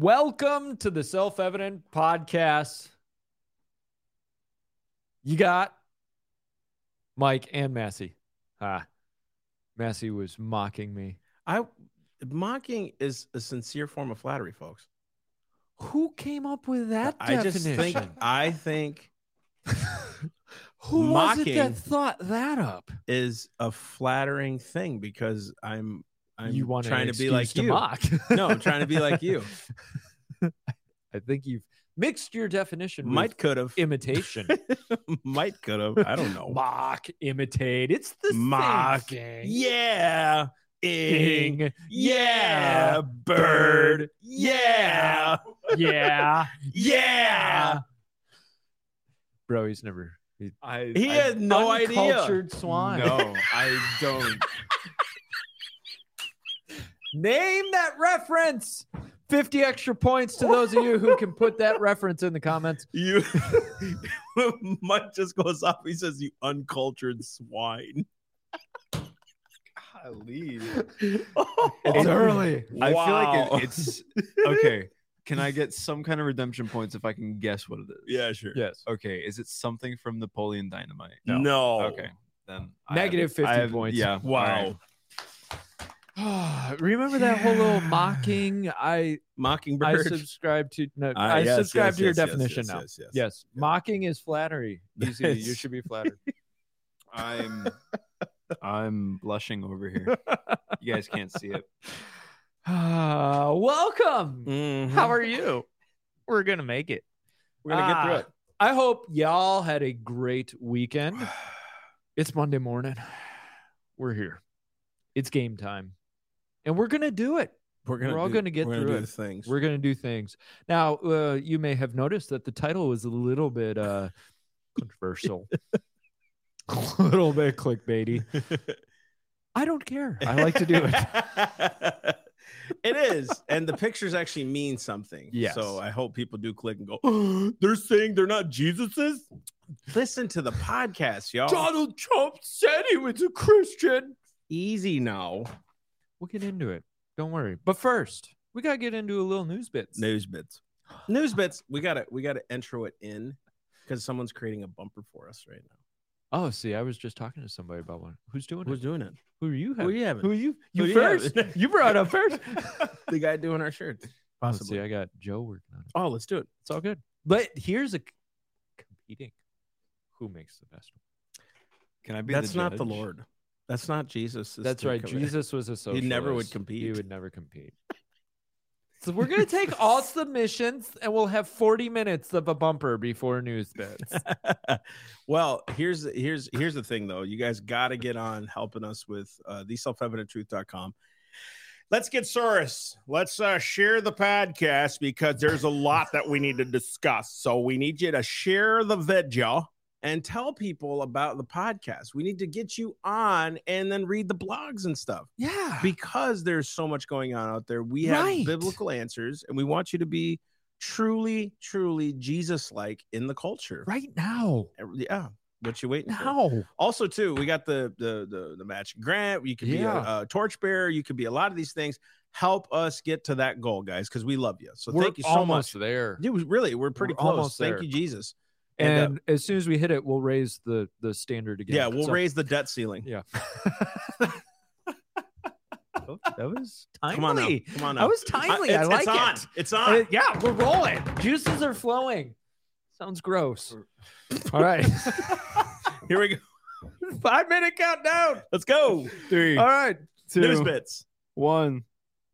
Welcome to the Self Evident Podcast. You got Mike and Massey. Ah, Massey was mocking me. I mocking is a sincere form of flattery, folks. Who came up with that I definition? just think I think Who was it that thought that up? is a flattering thing because I'm I'm you want trying to be like excuse you. mock. No, I'm trying to be like you. I think you've mixed your definition. Might could have. imitation. Might could have. I don't know. Mock, imitate. It's the Mock. same. Yeah. Ing. Ing. Yeah. Bird. Yeah. Yeah. Yeah. Bro, he's never. He, I, He I- had no idea. Uncultured swine. No, I don't. Name that reference. 50 extra points to those of you who can put that reference in the comments. You Mike just goes off. He says, You uncultured swine. Golly. It's early. I Wow. feel like it, it's okay. Can I get some kind of redemption points if I can guess what it is? Yeah, sure. Yes. Okay. Is it something from Napoleon Dynamite? No. Okay. Then I Negative have- I 50 have- points. Yeah. Wow. Remember that whole little mocking? I I subscribe to no, Ah, I yes, subscribe yes, to your yes, yes, definition yes, now. Yes, yes. Yes, mocking is flattery. Easy, you should be flattered. I'm I'm blushing over here. You guys can't see it. Uh, welcome. Mhm. How are you? We're gonna make it. We're gonna get through Ah, it. I hope y'all had a great weekend. It's Monday morning. We're here. It's game time, and we're gonna do it. We're gonna. we're all do- gonna get we're through do it. things. We're gonna do things. Now, uh, you may have noticed that the title was a little bit uh, controversial, a little bit clickbaity. I don't care. I like to do it. it is, and the pictures actually mean something. Yes. So I hope people do click and go. they're saying they're not Jesus's. Listen to the podcast, y'all. Donald Trump said he was a Christian. Easy now. We'll get into it. Don't worry. But first, we gotta get into a little news bits. News bits. News bits. We gotta we gotta intro it in because someone's creating a bumper for us right now. Oh, see, I was just talking to somebody about one. Who's doing Who's it? doing it? Who are you? Who Having? you having? Who are you? You Who first. having? You brought up first. the guy doing our shirts. Oh, let's Possibly. see, I got Joe working on it. Oh, let's do it. It's all good. But here's a competing. Who makes the best one? Can I be That's the not the? Lord. That's not Jesus. That's right. co- Jesus was a socialist. He never would compete. He would never compete. So we're gonna take all submissions, and we'll have 40 minutes of a bumper before news bits. well, here's here's here's the thing though. You guys got to get on helping us with uh, the self-evidenttruth.com. Let's get Soros. Let's uh, share the podcast because there's a lot that we need to discuss. So we need you to share the video and tell people about the podcast. We need to get you on and then read the blogs and stuff Yeah. because there's so much going on out there. We have Right. biblical answers and we want you to be truly, truly Jesus like in the culture. Right now. Yeah. What you waiting for? Also, too, we got the the the, the match grant. You could be a, a torchbearer. You could be a lot of these things. Help us get to that goal, guys, because we love you. So we're thank you so almost much. there. Dude, really, we're pretty We're close. Thank you, Jesus. And, uh, as soon as we hit it, we'll raise the the standard again. yeah, we'll So- raise the debt ceiling. Yeah. Oh, that was timely. Come on now. Come on now. That was timely. I, it's, like it's on. it. It's Uh, on. yeah, we're rolling. Juices are flowing. Sounds gross. All right. Here we go. Five minute countdown. Let's go. Three, All right. two, News bits. one,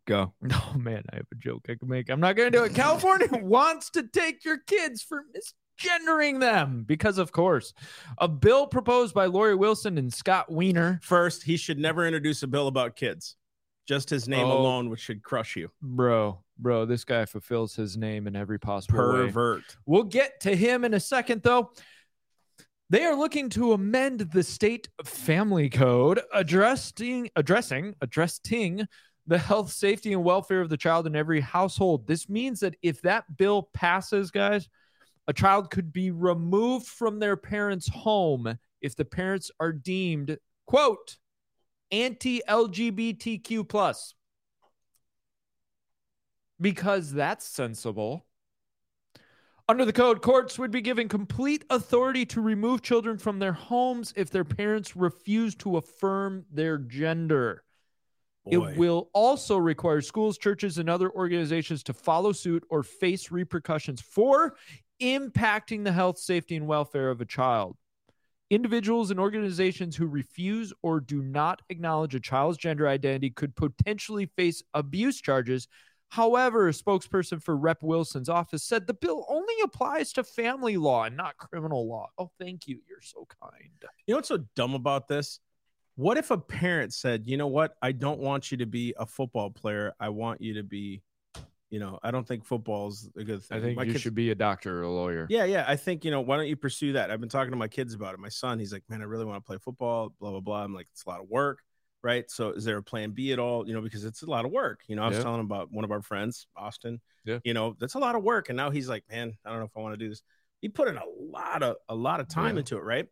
go. Oh man, I have a joke I can make. I'm not going to do it. California wants to take your kids for misgendering them because, of course, a bill proposed by Lori Wilson and Scott Wiener. First, he should never introduce a bill about kids. Just his name Oh. alone, which should crush you. Bro, bro, this guy fulfills his name in every possible way. Pervert. We'll get to him in a second, though. They are looking to amend the state family code, addressing addressing addressing the health, safety, and welfare of the child in every household. This means that if that bill passes, guys, a child could be removed from their parents' home if the parents are deemed quote anti-LGBTQ plus. because that's sensible. Under the code, courts would be given complete authority to remove children from their homes if their parents refuse to affirm their gender. Boy. It will also require schools, churches, and other organizations to follow suit or face repercussions for impacting the health, safety, and welfare of a child. Individuals and organizations who refuse or do not acknowledge a child's gender identity could potentially face abuse charges. However, a spokesperson for Rep. Wilson's office said the bill only applies to family law and not criminal law. Oh, thank you. You're so kind. You know what's so dumb about this? What if a parent said, "You know what? I don't want you to be a football player. I want you to be, you know, I don't think football's a good thing." I think My you kids- should be a doctor or a lawyer. Yeah, yeah. I think you know. Why don't you pursue that? I've been talking to my kids about it. My son, he's like, "Man, I really want to play football." Blah blah blah. I'm like, "It's a lot of work, right?" So, is there a plan B at all? You know, because it's a lot of work. You know, I was Yeah. telling him about one of our friends, Austin. Yeah. You know, that's a lot of work, and now he's like, "Man, I don't know if I want to do this." He put in a lot of a lot of time Yeah. into it, right?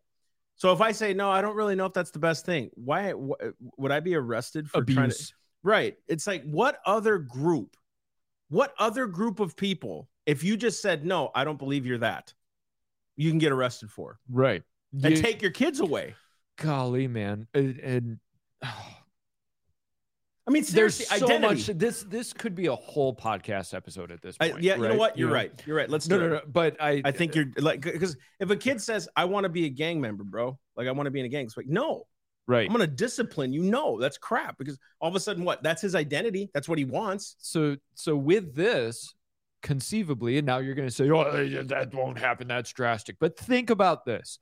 So if I say no, I don't really know if that's the best thing. Why wh- would I be arrested for trying to? Right. It's like what other group, what other group of people, if you just said, no, I don't believe you're that, you can get arrested for Right. and You- take your kids away. golly, man. And, and I mean, there's so identity. much. This this could be a whole podcast episode at this I- point. yeah, you know what? You're know? right. You're right. Let's No, do no, it. no. But I, I think you're like, because if a kid says, I want to be a gang member, bro, like I want to be in a gang, it's like, no, right. I'm going to discipline you. No, that's crap. Because all of a sudden, what? That's his identity. That's what he wants. So so with this, conceivably, and now you're going to say, "Oh, that won't happen. That's drastic." But think about this: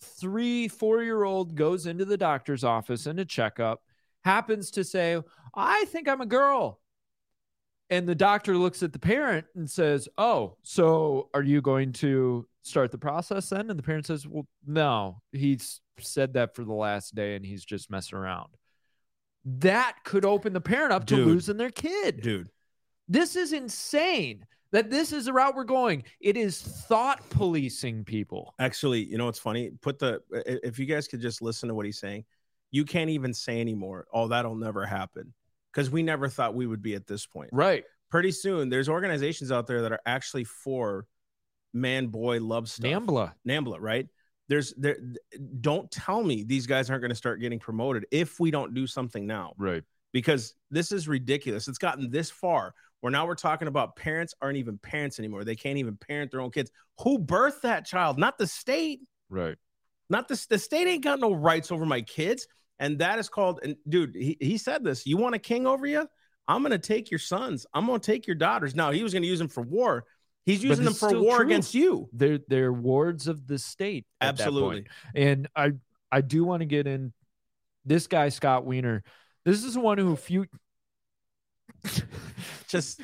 three, four year old goes into the doctor's office in a checkup, happens to say, "I think I'm a girl." And the doctor looks at the parent and says, Oh, so are you going to start the process then? And the parent says, Well, no, he's said that for the last day and he's just messing around. That could open the parent up to losing their kid. Dude, This is insane that this is the route we're going. It is thought policing people. Actually, you know what's funny? Put the if you guys could just listen to what he's saying, you can't even say anymore. Oh, that'll never happen because we never thought we would be at this point. Right. Pretty soon, there's organizations out there that are actually for man boy love stuff. Nambla. Nambla, right? There's there. Don't tell me these guys aren't going to start getting promoted if we don't do something now Right. because this is ridiculous. It's gotten this far where now we're talking about parents aren't even parents anymore. They can't even parent their own kids. Who birthed that child? Not the state. Right. Not the, the state ain't got no rights over my kids. And that is called, and dude, he, he said this. You want a king over you? I'm going to take your sons. I'm going to take your daughters. Now, he was going to use them for war. He's using them for war true. against you. They're they're wards of the state. at that Absolutely. And I I do want to get in this guy, Scott Wiener. This is the one who few Just,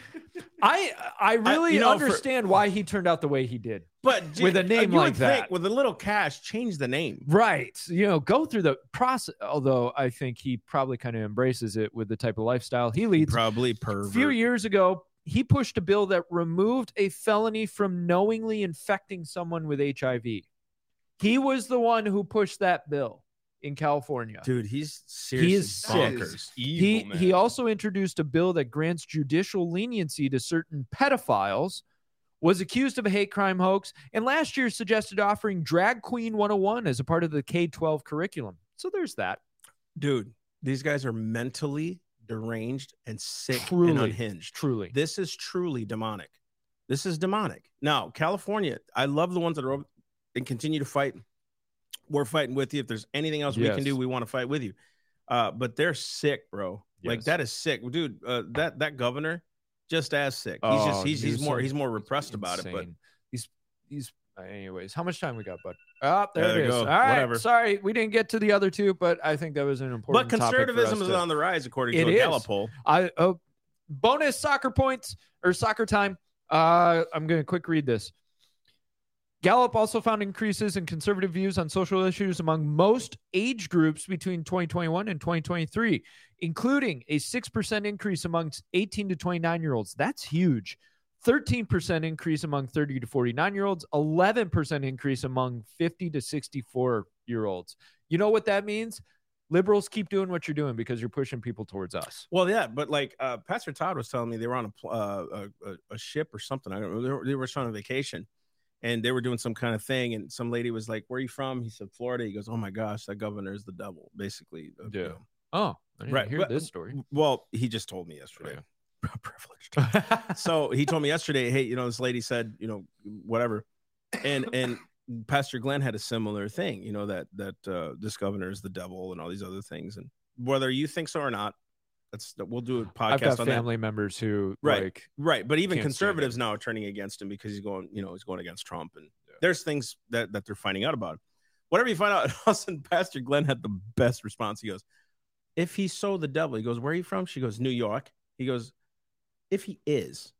I I really you know, for- understand why he turned out the way he did. but With a uh, name you would like that. with a little cash, change the name. Right. You know, go through the process. Although I think he probably kind of embraces it with the type of lifestyle he leads. Probably A pervert. few years ago, he pushed a bill that removed a felony from knowingly infecting someone with HIV. He was the one who pushed that bill in California. Dude, he's seriously He is sick. bonkers. he he also introduced a bill that grants judicial leniency to certain pedophiles. Was accused of a hate crime hoax, and last year suggested offering Drag Queen 101 as a part of the K 12 curriculum. So there's that. Dude, these guys are mentally deranged and sick and unhinged. Truly. This is truly demonic. This is demonic. Now, California, I love the ones that are over and continue to fight. We're fighting with you. If there's anything else we can do, we want to fight with you. Uh, but they're sick, bro. Like that is sick, dude. Uh, that that governor, just as sick. He's Oh, just he's he's more he's more repressed about it. But he's he's anyways. How much time we got, bud? Oh, there There it is. All right. Whatever. Sorry, we didn't get to the other two, but I think that was an but important. us conservatism is to- on the rise according to a. Gallup poll. I oh, bonus soccer points or soccer time. Uh, I'm going to quick read this. Gallup also found increases in conservative views on social issues among most age groups between 2021 and 2023, including a 6% increase amongst 18 to 29 year olds. That's huge. 13% increase among 30 to 49 year olds, 11% increase among 50 to 64 year olds. You know what that means? liberals keep doing what you're doing because you're pushing people towards us. Well, yeah, but like uh, Pastor Todd was telling me, they were on a uh, a, a, ship or something. I don't know. They were, they were on a vacation, and they were doing some kind of thing. And some lady was like, "Where are you from?" He said, "Florida." He goes, "Oh my gosh, that governor is the devil." Basically, uh, you Yeah. know. Oh, Right, hear but- this story. Well, he just told me yesterday. Privileged. so he told me yesterday, hey, you know, this lady said, you know, whatever, and and Pastor Glenn had a similar thing, you know, that that uh, this governor is the devil and all these other things, and whether you think so or not, that's we'll do a podcast I've got on that. family members who Right. like Right, but even conservatives now are turning against him because he's going, you know, he's going against Trump, and Yeah. there's things that that they're finding out about. Whatever you find out, all of a sudden, Pastor Glenn had the best response. He goes, "If he's so the devil," he goes, "Where are you from?" She goes, "New York." He goes, "If he is,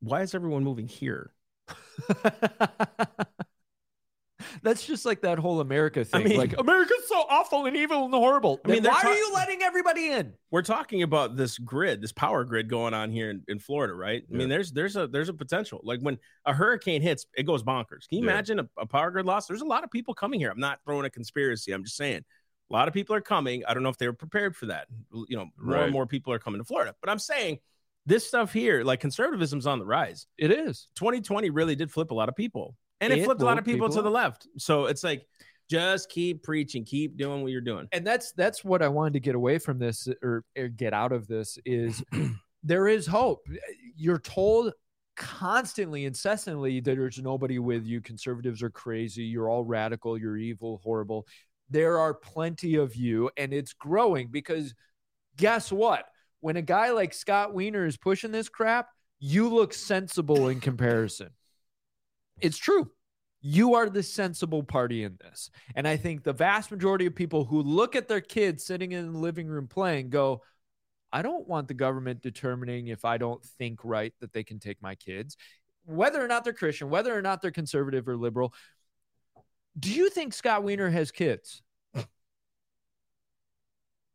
why is everyone moving here?" That's just like that whole America thing. mean- like America's so awful and evil and horrible. I mean, why ta- are you letting everybody in? We're talking about this grid, this power grid going on here in, in Florida, right? I mean, there's there's a there's a potential. Like when a hurricane hits, it goes bonkers. Can you Yeah. imagine a, a power grid loss? There's a lot of people coming here. I'm not throwing a conspiracy. I'm just saying a lot of people are coming. I don't know if they were prepared for that. You know, more Right. and more people are coming to Florida. But I'm saying this stuff here, like conservatism's on the rise. It is. 2020 really did flip a lot of people, and it, It flipped a lot of people, people to the left. So it's like just keep preaching, keep doing what you're doing. and that's that's what I wanted to get away from this or, or get out of this is there is hope. You're told constantly, incessantly that there's nobody with you. Conservatives are crazy. You're all radical. You're evil, horrible. There are plenty of you, and it's growing because guess what? When a guy like Scott Wiener is pushing this crap, you look sensible in comparison. It's true. You are the sensible party in this. And I think the vast majority of people who look at their kids sitting in the living room playing go, I don't want the government determining if I don't think right that they can take my kids, whether or not they're Christian, whether or not they're conservative or liberal. Do you think Scott Wiener has kids?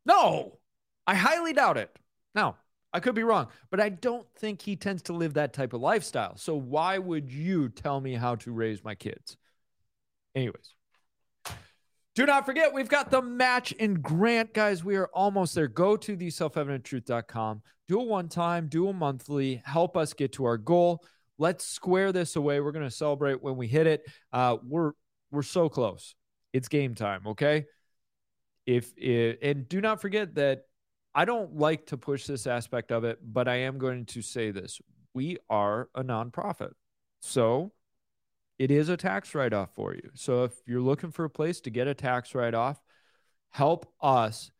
No, I highly doubt it. Now, I could be wrong, but I don't think he tends to live that type of lifestyle. So why would you tell me how to raise my kids? Anyways, do not forget, we've got the match in Grant, guys. We are almost there. Go to the self-evidenttruth.com. Do a one time, do a monthly. Help us get to our goal. Let's square this away. We're going to celebrate when we hit it. Uh, we're we're so close. It's game time. Okay. If it, and do not forget that I don't like to push this aspect of it, but I am going to say this: we are a nonprofit, so it is a tax write off for you. So if you're looking for a place to get a tax write off, help us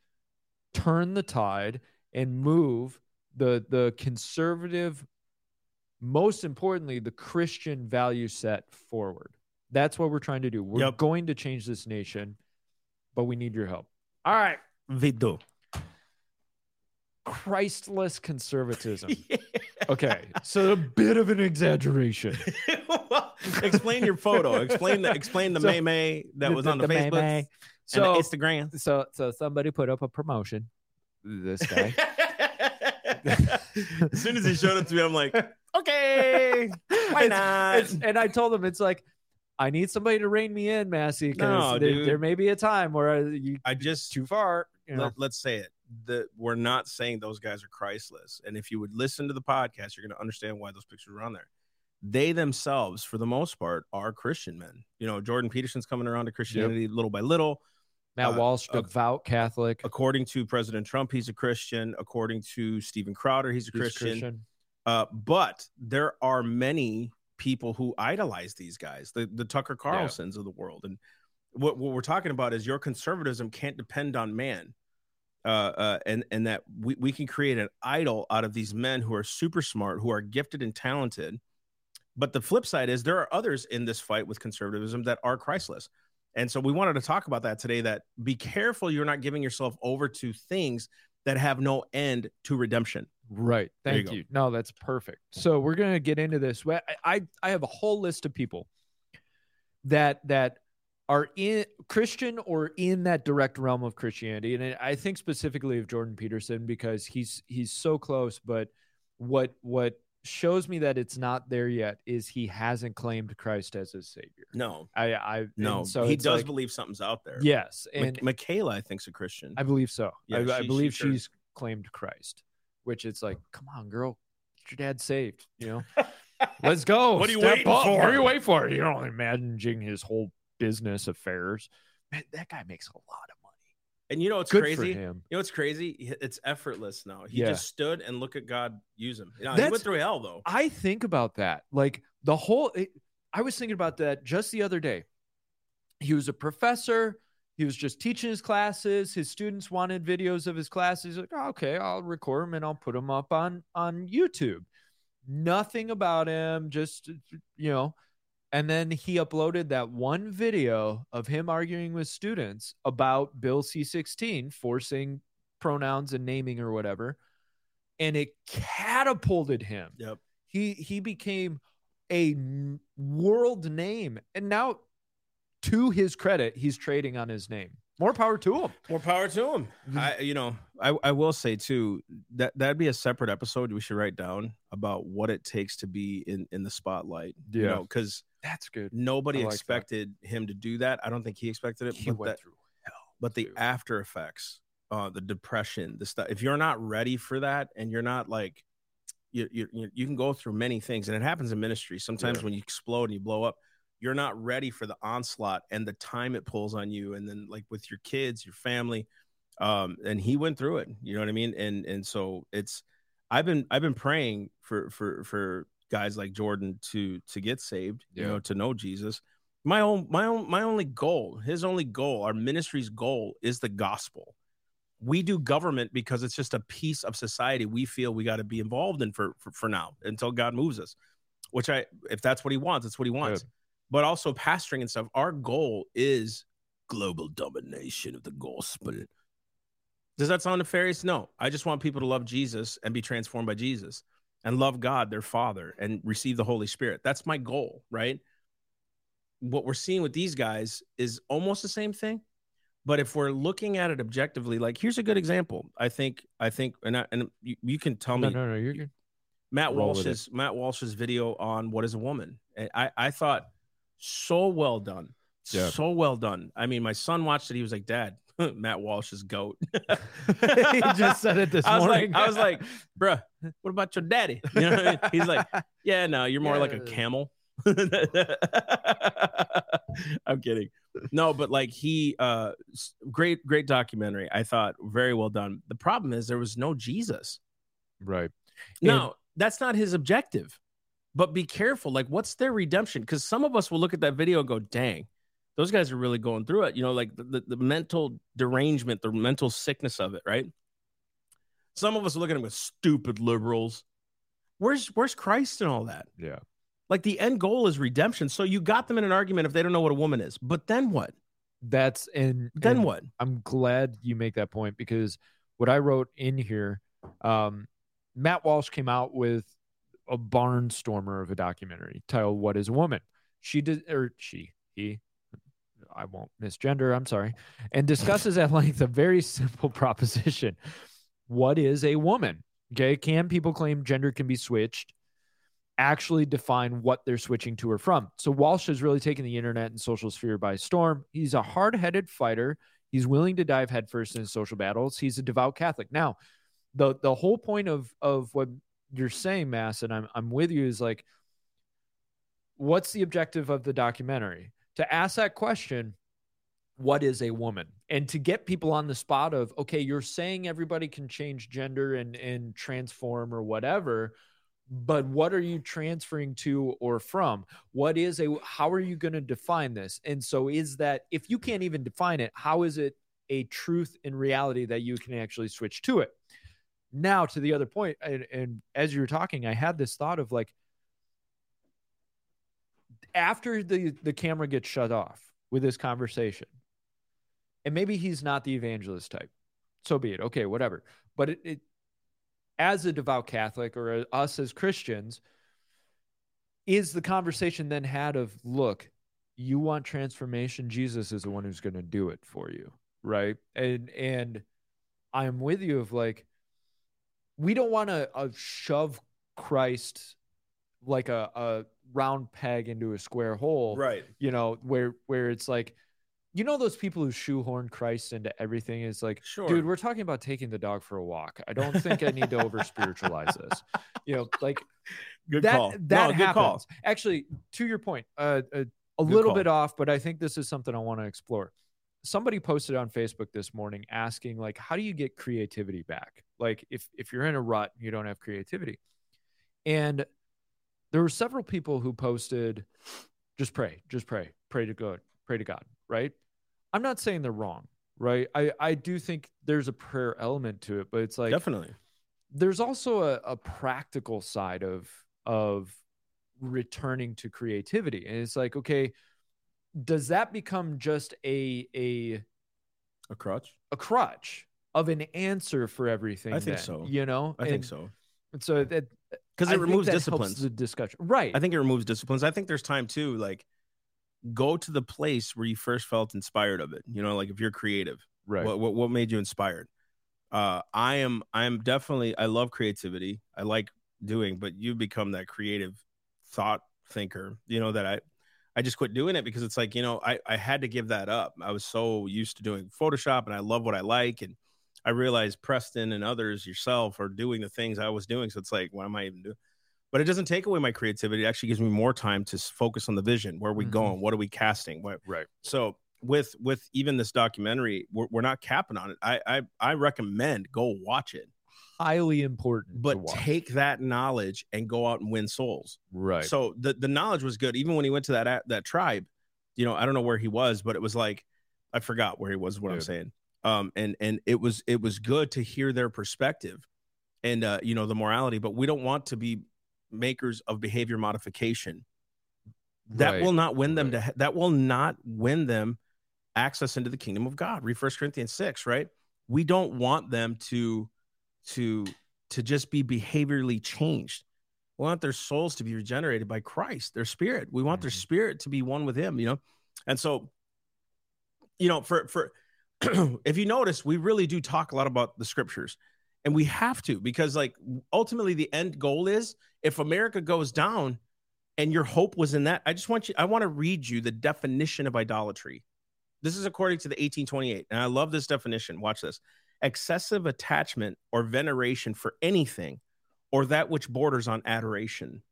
turn the tide and move the the conservative most importantly the christian value set forward that's what we're trying to do we're Yep. going to change this nation but we need your help all right Vido. Christless conservatism okay so a bit of an exaggeration Well, explain your photo. Explain the explain the So- May May that was on the, May Facebook and so the Instagram. so so somebody put up a promotion this guy as soon as he showed it to me, I'm like, okay, why It's- not? it's- and I told him it's like I need somebody to rein me in, Massey, because No, there, there may be a time where I- you I just too far. You know, let, us say it. The, we're not saying those guys are Christless. And if you would listen to the podcast, you're going to understand why those pictures are on there. They themselves, for the most part, are Christian men. You know, Jordan Peterson's coming around to Christianity little by little. Matt uh, Walsh, devout Catholic, According to President Trump, he's a Christian. According to Steven Crowder, he's a he's Christian. Uh, but there are many people who idolize these guys, the, the Tucker Carlsons of the world. And what, what we're talking about is your conservatism can't depend on man. Uh, uh, and, and that we, we can create an idol out of these men who are super smart, who are gifted and talented. But the flip side is there are others in this fight with conservatism that are Christless. And so we wanted to talk about that today that be careful you're not giving yourself over to things that have no end to redemption. Right. There you Thank you. No, that's perfect. So we're gonna get into this. I I- I have a whole list of people that that are in Christian or in that direct realm of Christianity, and I think specifically of Jordan Peterson because he's he's so close. But what what shows me that it's not there yet is he hasn't claimed Christ as his savior. No, I I no. so he does like- believe something's out there. yes, and Mikhaila, I think's a Christian. I believe so. Yeah, I, I she- she believe sure- she's claimed Christ, which it's like, come on, girl, get your dad saved. You know, let's go. What are you Step waiting up. for? What are you waiting for? You're know, managing his whole business affairs. Man, that guy makes a lot of money. and you know what's Good crazy? You know what's crazy? It's effortless now. He Yeah. just stood and look at God use him. You know, he went through hell though. I think about that. Like the whole, it, I was thinking about that just the other day. He was a professor. He was just teaching his classes. His students wanted videos of his classes. He's like, "Oh, okay, I'll record them and I'll put them up on on YouTube. Nothing about him, just you know. And then he uploaded that one video of him arguing with students about Bill C16 forcing pronouns and naming or whatever, and it catapulted him Yep. he he became a world name and now to his credit he's trading on his name more power to him More power to him. I, you know, I, I will say too that that'd be a separate episode we should write down about what it takes to be in in the spotlight. You Yeah. know, because that's good nobody like that. expected him to do that. I don't think he expected it. he but went that, through hell but the after effects, uh, the depression, the stuff. If you're not ready for that, and you're not like, you you you you can go through many things, and it happens in ministry. Sometimes Yeah. when you explode and you blow up, you're not ready for the onslaught and the time it pulls on you, and then like with your kids, your family, um, and he went through it. You know what I mean? And and so it's, I've been I've been praying for for for guys like Jordan to to get saved, you know, to know Jesus. My own my own my only goal his only goal our ministry's goal is the gospel. We do government because it's just a piece of society we feel we got to be involved in for, for for now until god moves us which i if that's what he wants that's what he wants. Good. but also pastoring and stuff our goal is global domination of the gospel. Does that sound nefarious? No. I just want people to love jesus and be transformed by jesus and love god their father and receive the holy spirit. That's my goal right? What we're seeing with these guys is almost the same thing but if we're looking at it objectively like here's a good example i think i think and I, and you, you can tell no me no no you're good. Matt roll walsh's matt walsh's video on what is a woman i i thought so well done Yeah. so well done. I mean my son watched it he was like dad matt walsh's goat he just said it this I was morning like, I was like, bruh, what about your daddy? You know what I mean? He's like, yeah, no, you're more like a camel. I'm kidding. No, but like he, uh, great, great documentary. I thought very well done. The problem is there was no Jesus. right No, that's not his objective. But be careful. Like, what's their redemption? Because some of us will look at that video and go, dang, those guys are really going through it. You know, like the, the, mental derangement, the mental sickness of it, right? Some of us are looking at them with stupid liberals. Where's where's Christ and all that? yeah Like the end goal is redemption. So you got them in an argument if they don't know what a woman is. But then what? that's and Then and what? I'm glad you make that point because what I wrote in here, um, Matt Walsh came out with a barnstormer of a documentary titled "What Is a Woman." She did, or she, he, I won't misgender. I'm sorry, and discusses at length a very simple proposition: What is a woman? Okay, can people claim gender can be switched? Actually define what they're switching to or from. So Walsh has really taken the internet and social sphere by storm. He's a hard-headed fighter. He's willing to dive headfirst in social battles. He's a devout Catholic. Now, the the whole point of of what you're saying, Mass, and I'm I'm with you, is like, what's the objective of the documentary? To ask that question, what is a woman? And to get people on the spot of, okay, you're saying everybody can change gender and and transform or whatever, but what are you transferring to or from? What is a how are you going to define this? And so is that if you can't even define it, how is it a truth in reality that you can actually switch to it? Now to the other point, and, and as you were talking, I had this thought of like after the the camera gets shut off with this conversation, and maybe he's not the evangelist type, so be it. Okay, whatever. But it, it as a devout Catholic or us as Christians, is the conversation then had of look, you want transformation, Jesus is the one who's going to do it for you, right? And and I'm with you of like we don't want to uh, shove Christ like a, a round peg into a square hole Right. you know where where it's like you know those people who shoehorn christ into everything is like Sure. dude we're talking about taking the dog for a walk i don't think i need to over spiritualize this you know like Good that call. that no, happens call. actually to your point uh, uh, a Good little call. bit off but i think this is something i want to explore somebody posted on facebook this morning asking like how do you get creativity back like if if you're in a rut you don't have creativity and there were several people who posted just pray just pray pray to god pray to god right i'm not saying they're wrong right i i do think there's a prayer element to it but it's like Definitely. there's also a, a practical side of of returning to creativity and it's like okay does that become just a a A crutch. a crutch of an answer for everything I think then, so. you know I think so. and so that Because it removes disciplines. the discussion right I think it removes disciplines. I think there's time too. Like, go to the place where you first felt inspired of it. You know, like if you're creative, right what, what what made you inspired? Uh, I am I am definitely I love creativity. I like doing, but you become that creative thought thinker. You know that I I just quit doing it because it's like you know I I had to give that up. I was so used to doing Photoshop, and I love what I like, and I realized Preston and others yourself are doing the things I was doing. So it's like, what am I even doing? But it doesn't take away my creativity. It actually gives me more time to focus on the vision. Where are we Mhm. going? What are we casting? What, right so with with even this documentary, we're, we're not capping on it. I, I I recommend go watch it, highly important to but take that knowledge and go out and win souls. right So the the knowledge was good. Even when he went to that that tribe, you know, I don't know where he was, but it was like I forgot where he was. What I'm saying. Um, and and it was it was good to hear their perspective, and uh, you know the morality. But we don't want to be makers of behavior modification. That Right. will not win them right. to that will not win them access into the kingdom of God. Read First Corinthians six, right? We don't want them to to to just be behaviorally changed. We want their souls to be regenerated by Christ, their spirit. We want their Mhm. spirit to be one with Him, you know. And so, you know, for for if you notice, we really do talk a lot about the scriptures, and we have to because, like, ultimately, the end goal is if America goes down, and your hope was in that. I just want you. I want to read you the definition of idolatry. This is according to the 1828, and I love this definition. Watch this: excessive attachment or veneration for anything, or that which borders on adoration.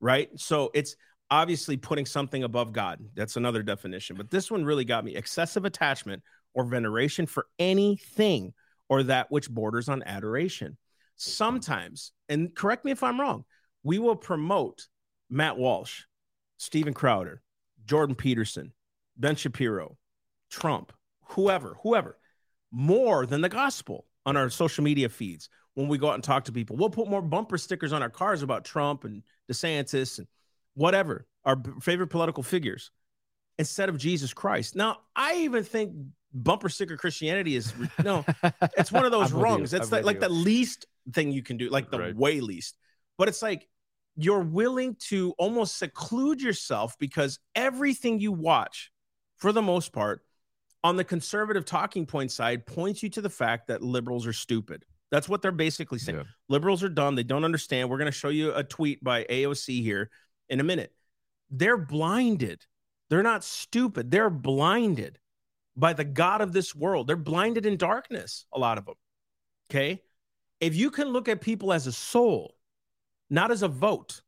Right. So it's obviously putting something above God. That's another definition. But this one really got me excessive attachment or veneration for anything or that which borders on adoration. Sometimes, and correct me if I'm wrong, we will promote Matt Walsh, Steven Crowder, Jordan Peterson, Ben Shapiro, Trump, whoever, whoever, more than the gospel on our social media feeds when we go out and talk to people. We'll put more bumper stickers on our cars about Trump and DeSantis and whatever, our favorite political figures, instead of Jesus Christ. Now, I even think bumper sticker Christianity is no, it's one of those I'm you. rungs. It's like, like you. the least thing you can do, like the Right. way least. But it's like you're willing to almost seclude yourself because everything you watch, for the most part, on the conservative talking point side, points you to the fact that liberals are stupid. That's what they're basically saying. Yeah. Liberals are dumb. They don't understand. We're going to show you a tweet by AOC here in a minute. They're blinded. They're not stupid. They're blinded by the God of this world. They're blinded in darkness, a lot of them. Okay. If you can look at people as a soul, not as a vote,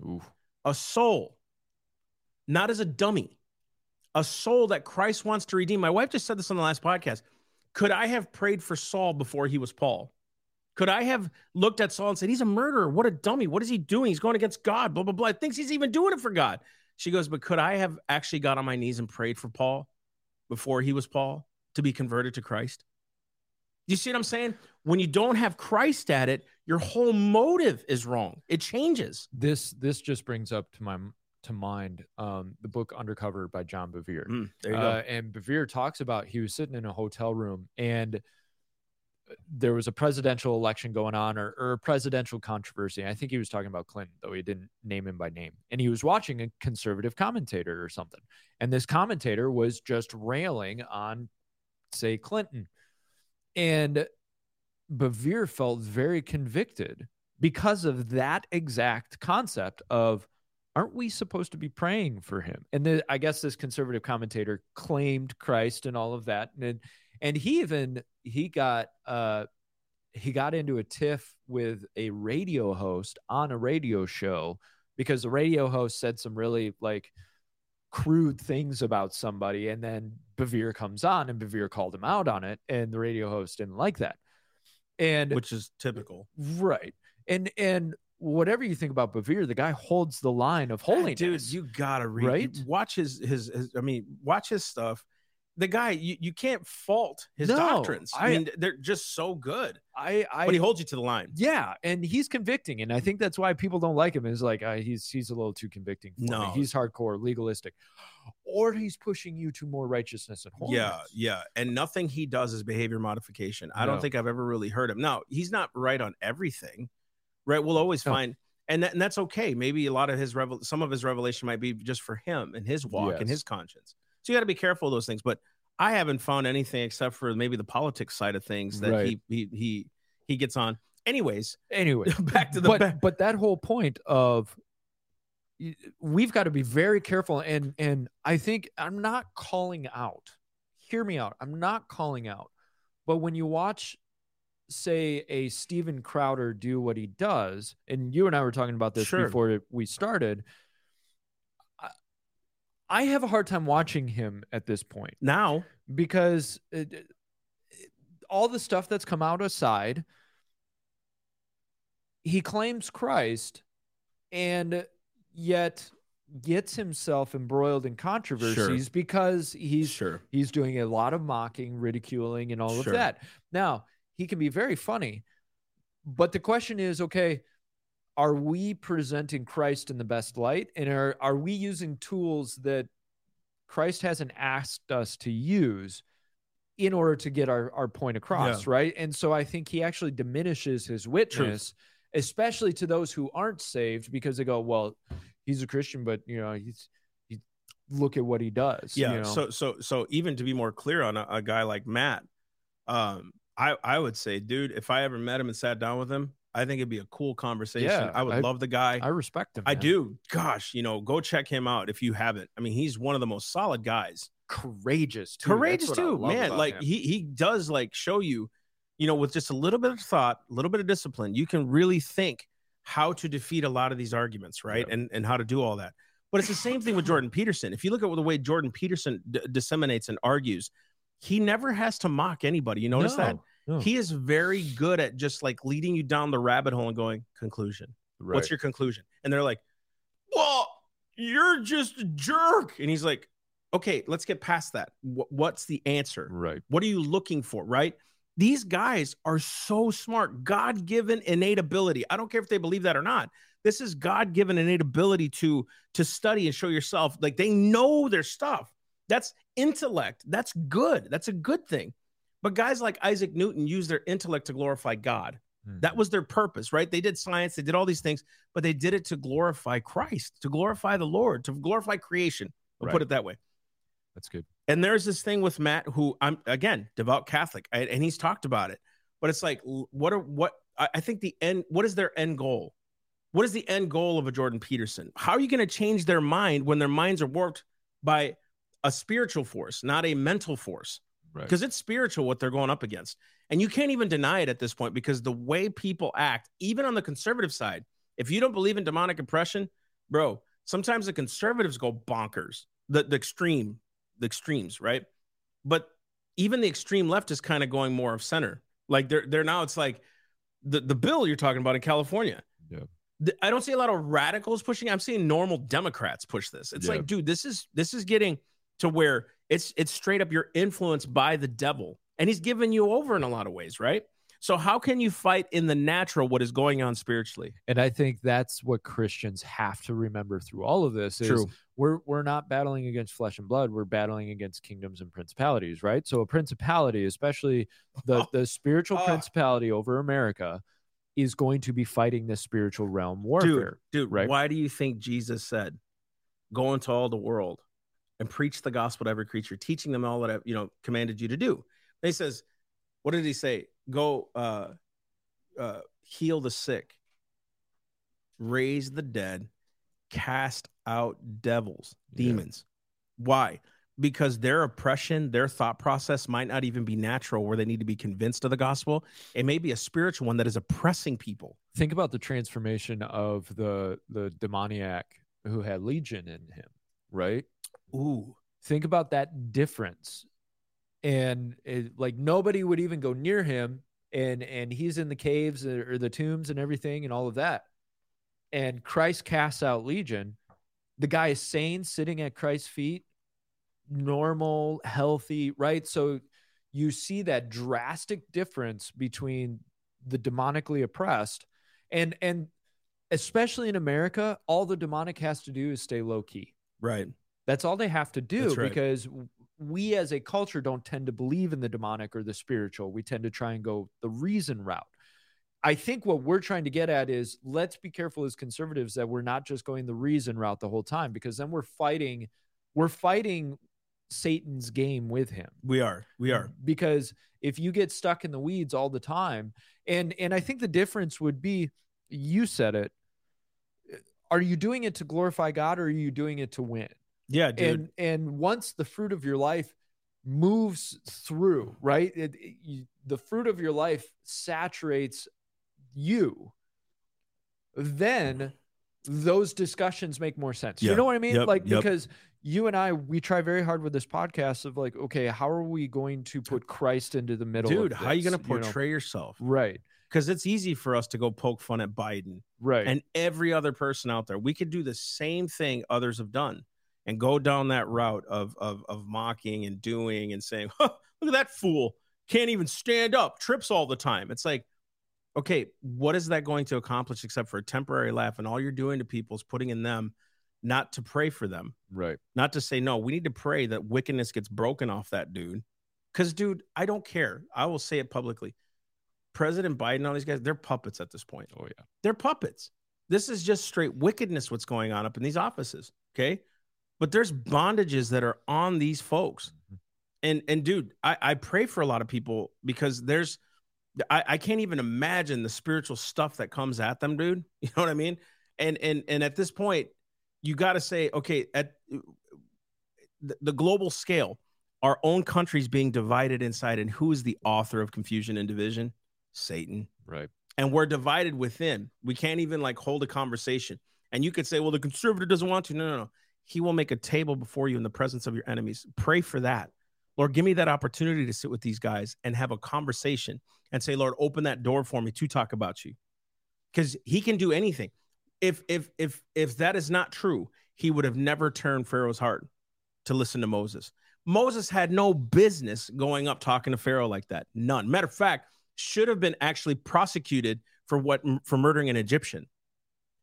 Ooh. a soul, not as a dummy, a soul that Christ wants to redeem. My wife just said this on the last podcast. Could I have prayed for Saul before he was Paul? Could I have looked at Saul and said, He's a murderer. What a dummy. What is he doing? He's going against God, blah, blah, blah. Thinks he's even doing it for God. She goes, But could I have actually got on my knees and prayed for Paul before he was Paul to be converted to Christ? You see what I'm saying? When you don't have Christ at it, your whole motive is wrong. It changes. this this just brings up to my to mind um the book undercover by john bevere Mm, there you Uh, and bevere talks about he was sitting in a hotel room and there was a presidential election going on or, or a presidential controversy i think he was talking about clinton though he didn't name him by name and he was watching a conservative commentator or something and this commentator was just railing on say clinton and bevere felt very convicted because of that exact concept of aren't we supposed to be praying for him? And the, I guess this conservative commentator claimed Christ and all of that, and and he even he got uh he got into a tiff with a radio host on a radio show because the radio host said some really like crude things about somebody and then Bevere comes on and Bevere called him out on it and the radio host didn't like that. And which is typical. Right. And and whatever you think about Bevere, the guy holds the line of holiness. Dude, you gotta read Right? watch his, his his I mean, watch his stuff. The guy, you, you can't fault his No, doctrines. I, I- mean, they're just so good. I I But he holds you to the line. yeah, and he's convicting, and I think that's why people don't like him. Is like uh, he's he's a little too convicting. No. me. he's hardcore legalistic, or he's pushing you to more righteousness and holiness. Yeah, yeah. And nothing he does is behavior modification. I don't think I've ever really heard him. Now, he's not right on everything, right? We'll always No. find, and, that, and that's okay. Maybe a lot of his revel, some of his revelation might be just for him and his walk and his conscience. So you got to be careful of those things. But I haven't found anything except for maybe the politics side of things that Right. he he he he gets on. Anyways, Anyway, back to the but ba- but that whole point of we've got to be very careful and and I think I'm not calling out. Hear me out. I'm not calling out. But when you watch say a Steven Crowder do what he does and you and I were talking about this Sure. before we started I have a hard time watching him at this point now, because uh, it, it- all the stuff that's come out aside, he claims Christ and yet gets himself embroiled in controversies because he's sure. he's doing a lot of mocking, ridiculing, and all Sure. of that. Now, he can be very funny, but the question is okay, are we presenting Christ in the best light? And are, are we using tools that Christ hasn't asked us to use in order to get our, our point across? Right. And so I think he actually diminishes his witness, especially to those who aren't saved because they go, well, he's a Christian, but, you know, he's, he, look at what he does. yeah you know? so so so even to be more clear on a, a guy like matt um i i would say dude if i ever met him and sat down with him i think it'd be a cool conversation. Yeah, i would I- love the guy. I respect him. I do. Gosh you know go check him out if you haven't. I mean he's one of the most solid guys. Courageous, too. courageous That's what I too man. like him. he he does like show you you know with just a little bit of thought a little bit of discipline you can really think how to defeat a lot of these arguments right? Yeah. and and how to do all that. But it's the same thing with jordan peterson. If you look at the way jordan peterson d- disseminates and argues he never has to mock anybody. You notice that No. he is very good at just like leading you down the rabbit hole and going conclusion. Right. what's your conclusion? And they're like well you're just a jerk. And he's like okay let's get past that. Wh- what's the answer? Right? what are you looking for? Right? These guys are so smart god-given innate ability. I don't care if they believe that or not. This is god-given innate ability to to study and show yourself. Like they know their stuff. That's intellect. That's good. That's a good thing but guys like isaac newton used their intellect to glorify god Hmm. that was their purpose, right? They did science, they did all these things, but they did it to glorify Christ, to glorify the Lord, to glorify creation. We'll Right. put it that way. That's good. And there's this thing with Matt, who I'm again devout Catholic, I- and he's talked about it. But it's like, what are what? I I think the end. What is their end goal? What is the end goal of a Jordan Peterson? How are you going to change their mind when their minds are warped by a spiritual force, not a mental force? Right. because it's spiritual what they're going up against. And you can't even deny it at this point because the way people act, even on the conservative side, if you don't believe in demonic oppression, bro, sometimes the conservatives go bonkers, the, the extreme, the extremes, right? But even the extreme left is kind of going more of center. Like they're they're now it's like the, the bill you're talking about in California. Yeah. The- I don't see a lot of radicals pushing. I'm seeing normal Democrats push this. It's Yeah. like, dude, this is this is getting to where it's it's straight up you're influenced by the devil and he's given you over in a lot of ways right so how can you fight in the natural what is going on spiritually And I think that's what Christians have to remember through all of this is True. we're we're not battling against flesh and blood, we're battling against kingdoms and principalities, right? So a principality, especially the oh. the spiritual Oh. principality over America is going to be fighting this spiritual realm dude warfare. dude right? why do you think jesus said go into all the world and preach the gospel to every creature teaching them all that i you know commanded you to do And he says what did he say go uh uh heal the sick raise the dead, cast out devils, Yeah. demons. Why? Because their oppression, their thought process might not even be natural where they need to be convinced of the gospel. It may be a spiritual one that is oppressing people. Think about the transformation of the the demoniac who had legion in him, right? Ooh. Think about that difference. And it, like nobody would even go near him and and he's in the caves or the tombs and everything and all of that. And Christ casts out legion. The guy is sane sitting at Christ's feet, normal, healthy, right? So you see that drastic difference between the demonically oppressed and and especially in America, all the demonic has to do is stay low key. Right. That's all they have to do right. because we as a culture don't tend to believe in the demonic or the spiritual. We tend to try and go the reason route. I think what we're trying to get at is let's be careful as conservatives that we're not just going the reason route the whole time because then we're fighting we're fighting Satan's game with him We are. We are. because if you get stuck in the weeds all the time and and i think the difference would be you said it uh, are you doing it to glorify god or are you doing it to win Yeah, dude. and and once the fruit of your life moves through right it, it- you, the fruit of your life saturates you then those discussions make more sense you know what i mean Yep. like Yep. because you and i we try very hard with this podcast of like okay how are we going to put christ into the middle of it? dude, how are you going to know? portray yourself? right Because it's easy for us to go poke fun at Biden right and every other person out there. We could do the same thing others have done and go down that route of of of mocking and doing and saying, huh, "Look at that fool! Can't even stand up, trips all the time." It's like, okay, what is that going to accomplish except for a temporary laugh? And all you're doing to people is putting in them not to pray for them, right not to say no. We need to pray that wickedness gets broken off that dude. Because, dude, I don't care. I will say it publicly. President Biden, all these guys, they're puppets at this point oh yeah they're puppets. This is just straight wickedness what's going on up in these offices. Okay. But there's bondages that are on these folks. Mhm. And and dude, I, I pray for a lot of people because there's I, I can't even imagine the spiritual stuff that comes at them, dude. You know what I mean? And and and at this point, you got to say, okay, at the, the global scale, our own country's being divided inside, and who is the author of confusion and division? Satan right and we're divided within. We can't even like hold a conversation. And you could say, well, the conservative doesn't want to. No, no, no. He will make a table before you in the presence of your enemies. Pray for that. Lord, give me that opportunity to sit with these guys and have a conversation and say, Lord, open that door for me to talk about you. Because he can do anything. If if if if that is not true, he would have never turned Pharaoh's heart to listen to Moses. Moses had no business going up talking to Pharaoh like that. None. Matter of fact, should have been actually prosecuted for what for murdering an Egyptian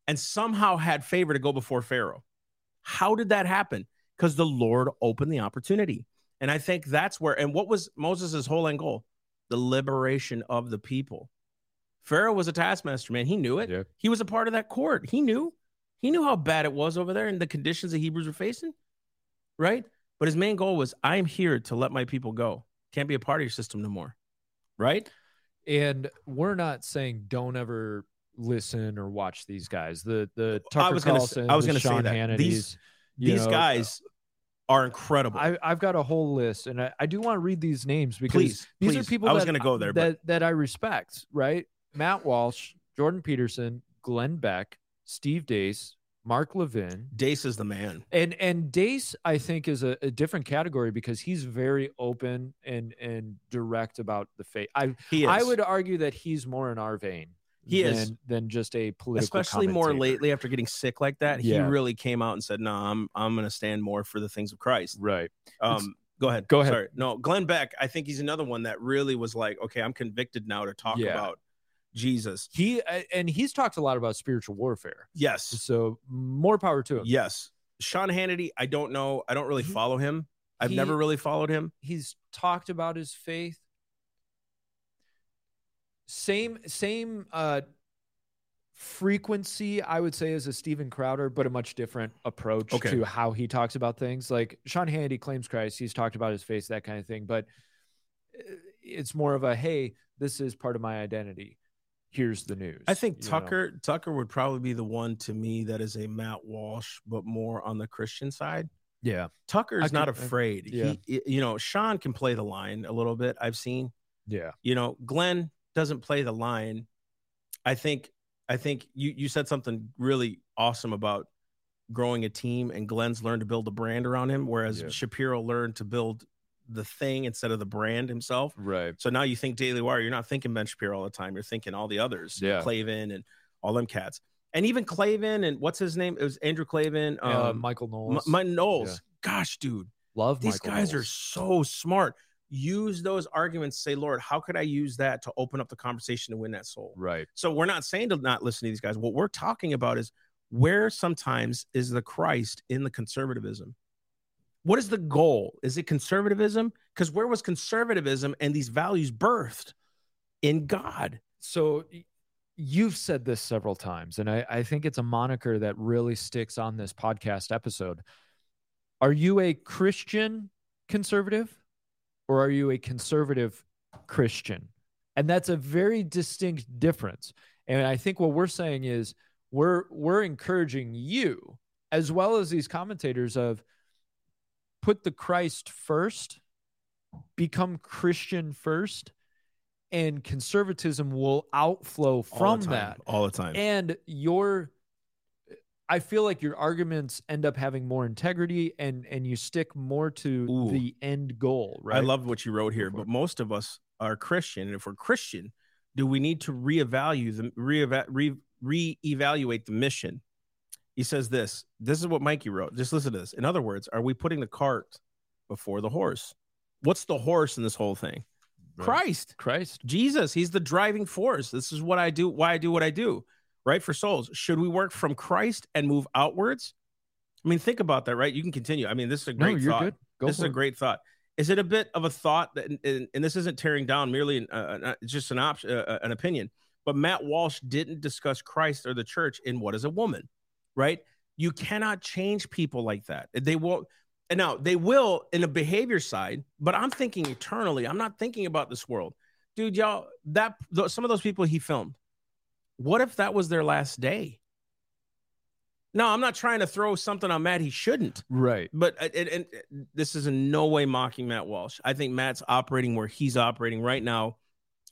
and somehow had favor to go before Pharaoh. How did that happen? Because the Lord opened the opportunity. And I think that's where, and what was Moses' whole end goal? The liberation of the people. Pharaoh was a taskmaster, man. He knew it. Yeah. He was a part of that court. He knew. He knew how bad it was over there and the conditions the Hebrews were facing. Right? But his main goal was I'm here to let my people go. Can't be a part of your system no more. Right? and we're not saying don't ever listen or watch these guys the the Tucker I was gonna Carlson, say- I was the gonna say Sean that. Hannity's, These- These know, guys are incredible. I, I've got a whole list, and I, I do want to read these names because please, these please. are people I was that, going to go there, that that I respect. Right? Matt Walsh, Jordan Peterson, Glenn Beck, Steve Deace, Mark Levin, Deace is the man. and and Deace I think is a, a different category because he's very open and and direct about the faith. I He is. I would argue that he's more in our vein. He than, is. than just a political, especially more lately after getting sick like that. He Yeah. really came out and said, "No, I'm I'm going to stand more for the things of Christ." Right. Um, go ahead. Go ahead. Sorry. No, Glenn Beck. I think he's another one that really was like, "Okay, I'm convicted now to talk Yeah. about Jesus." He uh, and he's talked a lot about spiritual warfare. Yes, So more power to him. yes. Sean Hannity. I don't know. I don't really He- follow him. I've he- never really followed him. He's talked about his faith. Same same uh frequency I would say as a Steven Crowder, but a much different approach Okay. to how he talks about things. Like Sean Hannity claims Christ, he's talked about his face, that kind of thing, but uh, it's more of a hey, this is part of my identity. here's the news. I think you know? Tucker Tucker would probably be the one to me that is a Matt Walsh, but more on the Christian side. Yeah. Tucker is not could- I- afraid. yeah. He, you know, Sean can play the line a little bit. I've seen. Yeah. You know, Glenn doesn't play the line. I think. I think you you said something really awesome about growing a team, and Glenn's learned to build a brand around him, whereas Yeah. Shapiro learned to build the thing instead of the brand himself. Right. So now you think Daily Wire, you're not thinking Ben Shapiro all the time. You're thinking all the others, Yeah. Klavan and all them cats, and even Klavan and what's his name? It was Andrew Klavan, uh, um, Michael M- Knowles. my Knowles. Yeah. Gosh, dude, Love these Michael guys are so smart. Use those arguments. Say, Lord, how could I use that to open up the conversation to win that soul? right. So we're not saying to not listen to these guys. What we're talking about is where sometimes is the Christ in the conservatism? What is the goal? Is it conservatism? Because where was conservatism and these values birthed? In God. So you've said this several times, and I, I think it's a moniker that really sticks on this podcast episode. Are you a Christian conservative or are you a conservative Christian? And that's a very distinct difference. And I think what we're saying is we're we're encouraging you as well as these commentators of put the Christ first, become Christian first, and conservatism will outflow from the time. that. all the time. And your I feel like your arguments end up having more integrity and and you stick more to Ooh. the end goal, right? I love what you wrote here, but most of us are Christian. And if we're Christian, do we need to reevaluate the reeva- re reevaluate the mission? He says this. This is what Mikey wrote. Just listen to this. In other words, are we putting the cart before the horse? What's the horse in this whole thing? Right. Christ. Christ. Jesus, he's the driving force. This is what I do, why I do what I do, right? For souls. Should we work from Christ and move outwards? I mean, think about that, right? You can continue. I mean, this is a No, great you're thought. this is for a great thought. Is it a bit of a thought that, and, and this isn't tearing down merely uh, uh, just an option, uh, an opinion, but Matt Walsh didn't discuss Christ or the church in what is a woman, right? You cannot change people like that. They won't. And now they will in a behavior side, but I'm thinking eternally. I'm not thinking about this world, dude. Y'all, that th- some of those people he filmed. What if that was their last day? No, I'm not trying to throw something on Matt. He shouldn't Right. but uh, and, and this is in no way mocking Matt Walsh. I think Matt's operating where he's operating right now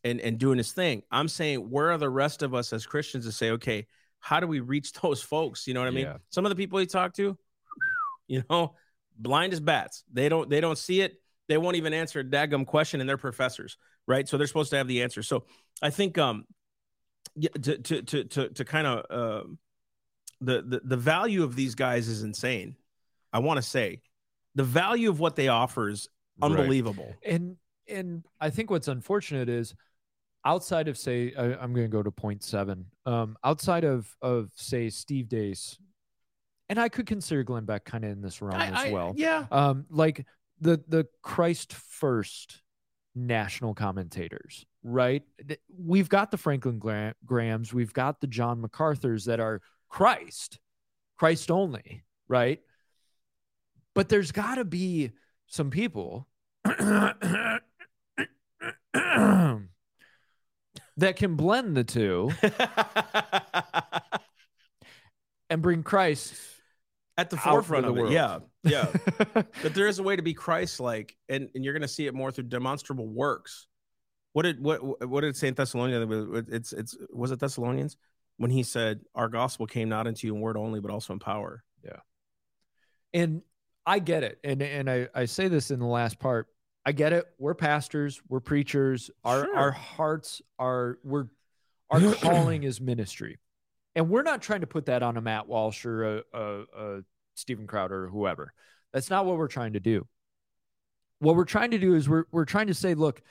and and doing his thing. I'm saying where are the rest of us as Christians to say, okay, how do we reach those folks? You know what I mean? Yeah. Some of the people he talked to, you know, blind as bats. They don't they don't see it. They won't even answer a daggum question, and they're professors, right? So they're supposed to have the answer. So I think um to to to to, to kind of um the, the the value of these guys is insane. I want to say the value of what they offer is Right. unbelievable. And and I think what's unfortunate is outside of say I, I'm going to go to point seven. Um, outside of of say Steve Deace, and I could consider Glenn Beck kind of in this realm I- as I- well. yeah. um like the the christ first national commentators right we've got the franklin Gra- grahams we've got the john macarthurs that are christ christ only right but there's got to be some people that can blend the two and bring christ At the forefront of the it. world. Yeah. Yeah. but there is a way to be Christ-like, and, and you're going to see it more through demonstrable works. What did what what did Saint Thessalonians? It's it's was it Thessalonians when he said, "Our gospel came not into you in word only, but also in power." Yeah, and I get it. And and I, I say this in the last part. I get it. We're pastors, we're preachers. Our Sure. our hearts are we're our calling is ministry. And we're not trying to put that on a Matt Walsh or a, a, a Steven Crowder or whoever. That's not what we're trying to do. What we're trying to do is we're we're trying to say, look,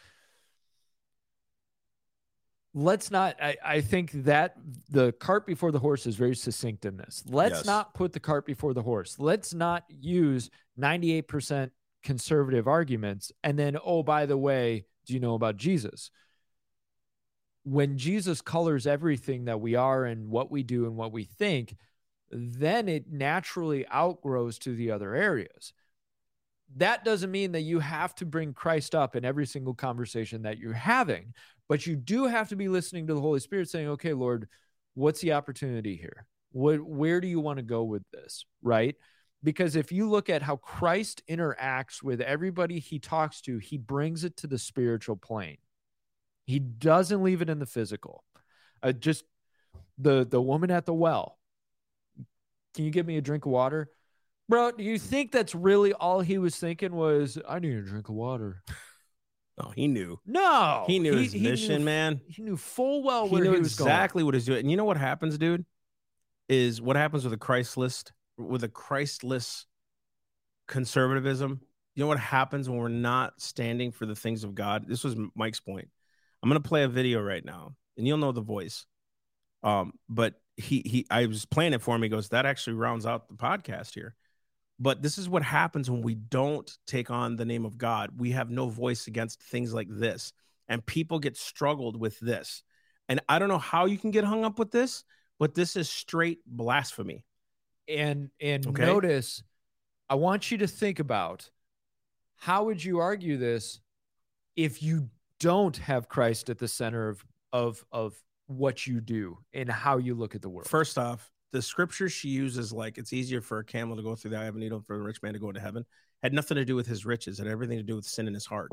let's not I, I think that the cart before the horse is very succinct in this let's Yes. not put the cart before the horse. Let's not use 98% conservative arguments. And then oh by the way do you know about jesus? When jesus colors everything that we are and what we do and what we think then it naturally outgrows to the other areas that doesn't mean that you have to bring Christ up in every single conversation that you're having, but you do have to be listening to the Holy Spirit saying, okay, Lord, what's the opportunity here? What, where do you want to go with this? Right. Because if you look at how Christ interacts with everybody he talks to, he brings it to the spiritual plane. He doesn't leave it in the physical. Uh, just the the woman at the well. Can you give me a drink of water? Bro, do you think that's really all he was thinking was I need a drink of water? No, he knew. No. He knew his he mission, knew, man. He knew full well He where knew he was exactly what he's doing. And you know what happens, dude? Is what happens with a Christless, with a Christless conservatism. You know what happens when we're not standing for the things of God? This was Mike's point. I'm gonna play a video right now, and you'll know the voice. Um, but he he I was playing it for him. He goes, that actually rounds out the podcast here. But this is what happens when we don't take on the name of God. We have no voice against things like this. And people get struggled with this. And I don't know how you can get hung up with this, but this is straight blasphemy. And and Okay. notice, I want you to think about how would you argue this if you don't have Christ at the center of of of what you do and how you look at the world. First off, the scripture she uses, like it's easier for a camel to go through the eye of a needle for a rich man to go into heaven, had nothing to do with his riches, had everything to do with sin in his heart.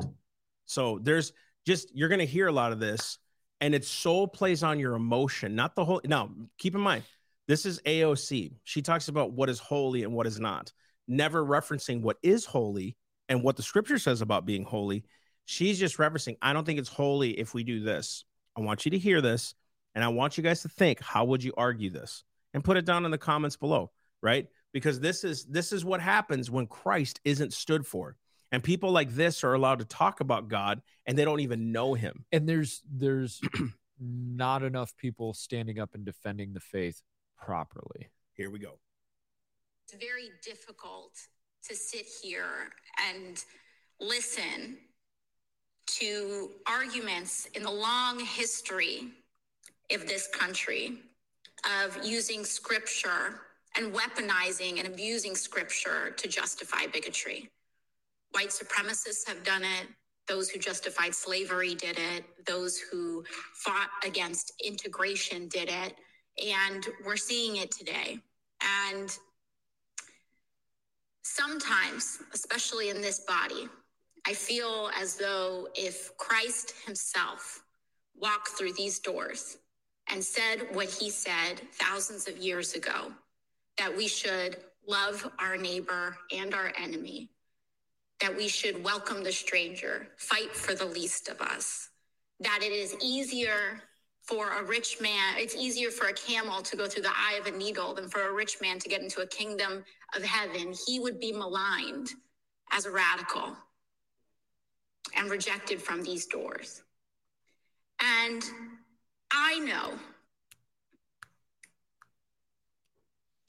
So there's just you're gonna hear a lot of this, and it so plays on your emotion, not the whole. Now, keep in mind, this is AOC. She talks about what is holy and what is not, never referencing what is holy and what the scripture says about being holy. She's just referencing, I don't think it's holy if we do this. I want you to hear this, and I want you guys to think, how would you argue this? And put it down in the comments below, right? Because this is this is what happens when Christ isn't stood for. And people like this are allowed to talk about God and they don't even know him. and there's there's not enough people standing up and defending the faith properly. Here we go. it's very difficult to sit here and listen to arguments in the long history of this country of using scripture and weaponizing and abusing scripture to justify bigotry. White supremacists have done it. Those who justified slavery did it. Those who fought against integration did it. And we're seeing it today. And sometimes, especially in this body, I feel as though if Christ himself walked through these doors and said what he said thousands of years ago, that we should love our neighbor and our enemy, that we should welcome the stranger, fight for the least of us, that it is easier for a rich man, it's easier for a camel to go through the eye of a needle than for a rich man to get into a kingdom of heaven. He would be maligned as a radical and rejected from these doors. And I know,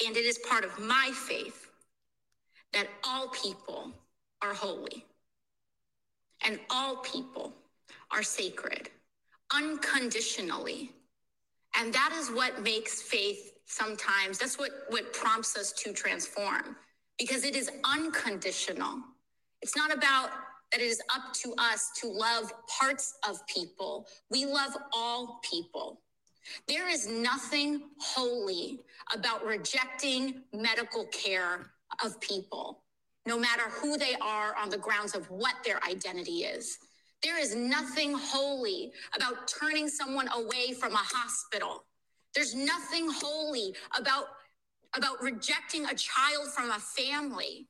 and it is part of my faith, that all people are holy and all people are sacred unconditionally. And that is what makes faith sometimes, that's what, what prompts us to transform because it is unconditional. It's not about that it is up to us to love parts of people. We love all people. There is nothing holy about rejecting medical care of people, no matter who they are on the grounds of what their identity is. There is nothing holy about turning someone away from a hospital. There's nothing holy about, about rejecting a child from a family.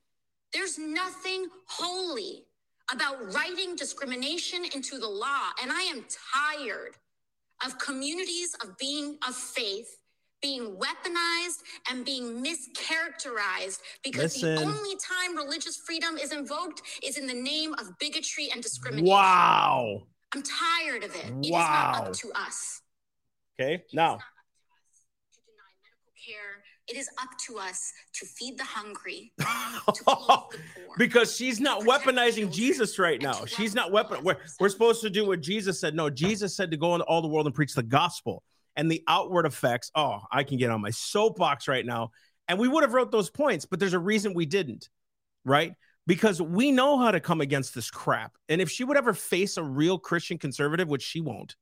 There's nothing holy about writing discrimination into the law. And I am tired of communities of being of faith being weaponized and being mischaracterized because the only time religious freedom is invoked is in the name of bigotry and discrimination. Wow. I'm tired of it. Wow. It is not up to us. Okay. Now, not up to us to deny medical care. It is up to us to feed the hungry, to clothe the poor. because she's not weaponizing Jesus right now. She's not weapon. We're, we're supposed to do what Jesus said. No, Jesus said to go into all the world and preach the gospel and the outward effects. Oh, I can get on my soapbox right now. And we would have wrote those points, but there's a reason we didn't, right? because we know how to come against this crap. And if she would ever face a real Christian conservative, which she won't.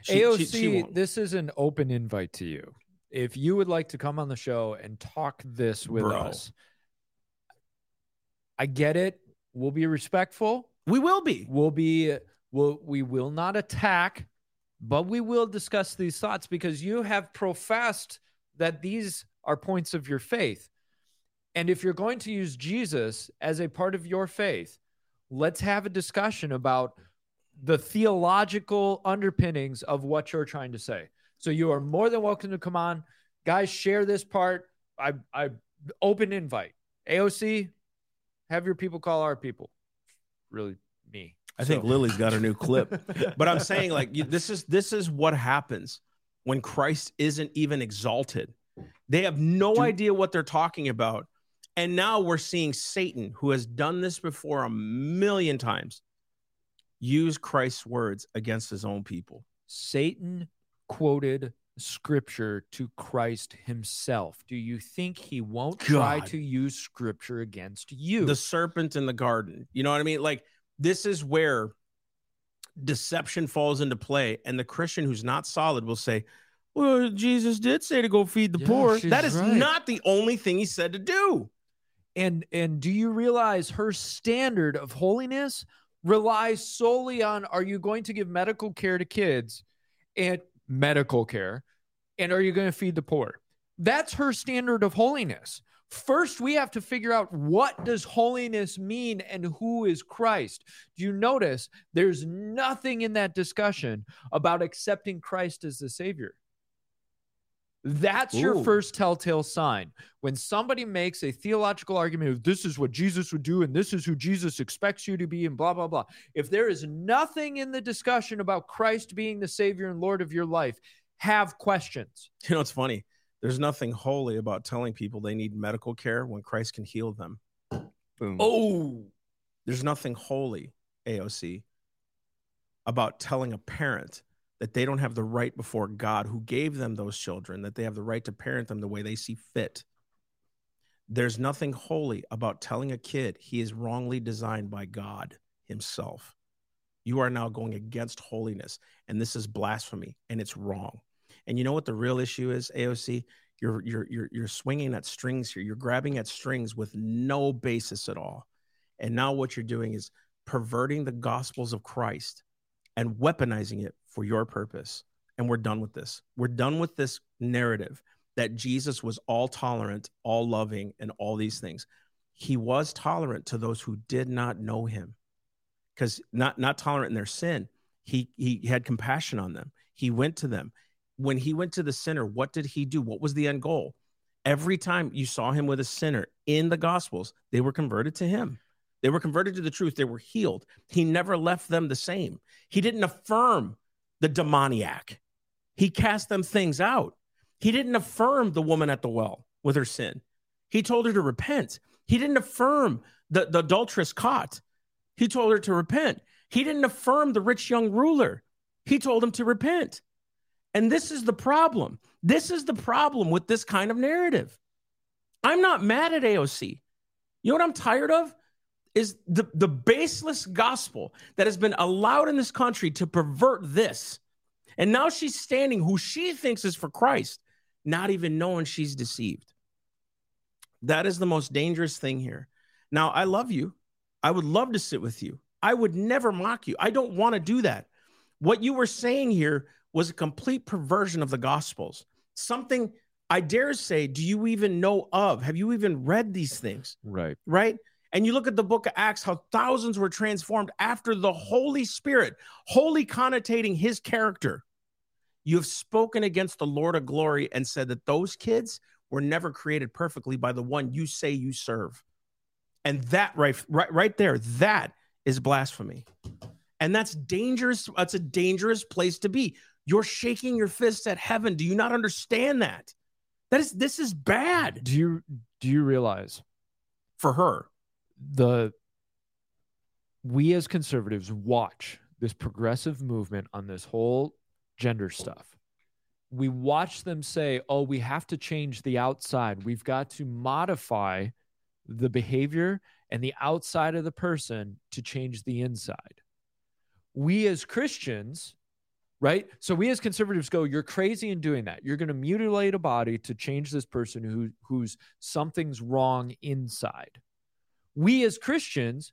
She- AOC, she- she won't. this is an open invite to you. If you would like to come on the show and talk this with Bro. us, I get it. We'll be respectful. we will be. We'll be we'll, we will not attack, but we will discuss these thoughts because you have professed that these are points of your faith. And if you're going to use Jesus as a part of your faith, let's have a discussion about the theological underpinnings of what you're trying to say. So you are more than welcome to come on. Guys, share this part. I I open invite. AOC, have your people call our people. Really me. I think Lily's got a new clip. but I'm saying like this is this is what happens when Christ isn't even exalted. They have no Do- idea what they're talking about. And now we're seeing Satan, who has done this before a million times, use Christ's words against his own people. Satan quoted scripture to Christ himself. Do you think he won't try to use scripture against you? The serpent in the garden. You know what I mean? Like this is where deception falls into play. And the Christian who's not solid will say, Well, Jesus did say to go feed the Yeah, poor. That is right. not the only thing he said to do. and and do you realize her standard of holiness relies solely on are you going to give medical care to kids and medical care and are you going to feed the poor? That's her standard of holiness. First, we have to figure out what does holiness mean and who is Christ. Do you notice there's nothing in that discussion about accepting Christ as the savior? That's your first telltale sign. When somebody makes a theological argument of this is what Jesus would do and this is who Jesus expects you to be and blah, blah, blah. If there is nothing in the discussion about Christ being the savior and Lord of your life, have questions. You know, it's funny. There's nothing holy about telling people they need medical care when Christ can heal them. Boom. Oh, There's nothing holy, AOC, about telling a parent that they don't have the right before God who gave them those children, that they have the right to parent them the way they see fit. There's nothing holy about telling a kid he is wrongly designed by God himself. You are now going against holiness, and this is blasphemy, and it's wrong. And you know what the real issue is, AOC? You're you're you're you're swinging at strings here. You're grabbing at strings with no basis at all. And now what you're doing is perverting the gospels of Christ and weaponizing it for your purpose. And we're done with this. We're done with this narrative that Jesus was all tolerant, all loving, and all these things. He was tolerant to those who did not know him. Because not not tolerant in their sin. He he had compassion on them. He went to them. When he went to the sinner, what did he do? What was the end goal? Every time you saw him with a sinner in the gospels, they were converted to him. They were converted to the truth. They were healed. He never left them the same. He didn't affirm the demoniac. He cast them things out. He didn't affirm the woman at the well with her sin. He told her to repent. He didn't affirm the, the adulteress caught. He told her to repent. He didn't affirm the rich young ruler. He told him to repent. And this is the problem. This is the problem with this kind of narrative. I'm not mad at AOC. You know what I'm tired of? Is the, the baseless gospel that has been allowed in this country to pervert this. And now she's standing who she thinks is for Christ, not even knowing she's deceived. That is the most dangerous thing here. Now, I love you. I would love to sit with you. I would never mock you. I don't want to do that. What you were saying here was a complete perversion of the gospels. Something I dare say, do you even know of? Have you even read these things? right. right? And you look at the book of Acts, how thousands were transformed after the Holy Spirit, wholly connotating his character. You have spoken against the Lord of glory and said that those kids were never created perfectly by the one you say you serve. And that right, right, right there, that is blasphemy. And that's dangerous. That's a dangerous place to be. You're shaking your fists at heaven. Do you not understand that? That is this is bad Do you do you realize for her. The we as conservatives watch this progressive movement on this whole gender stuff. We watch them say, "Oh, we have to change the outside. We've got to modify the behavior and the outside of the person to change the inside. We as Christians, right? So we as conservatives go, you're crazy in doing that. You're going to mutilate a body to change this person who who's something's wrong inside. We as Christians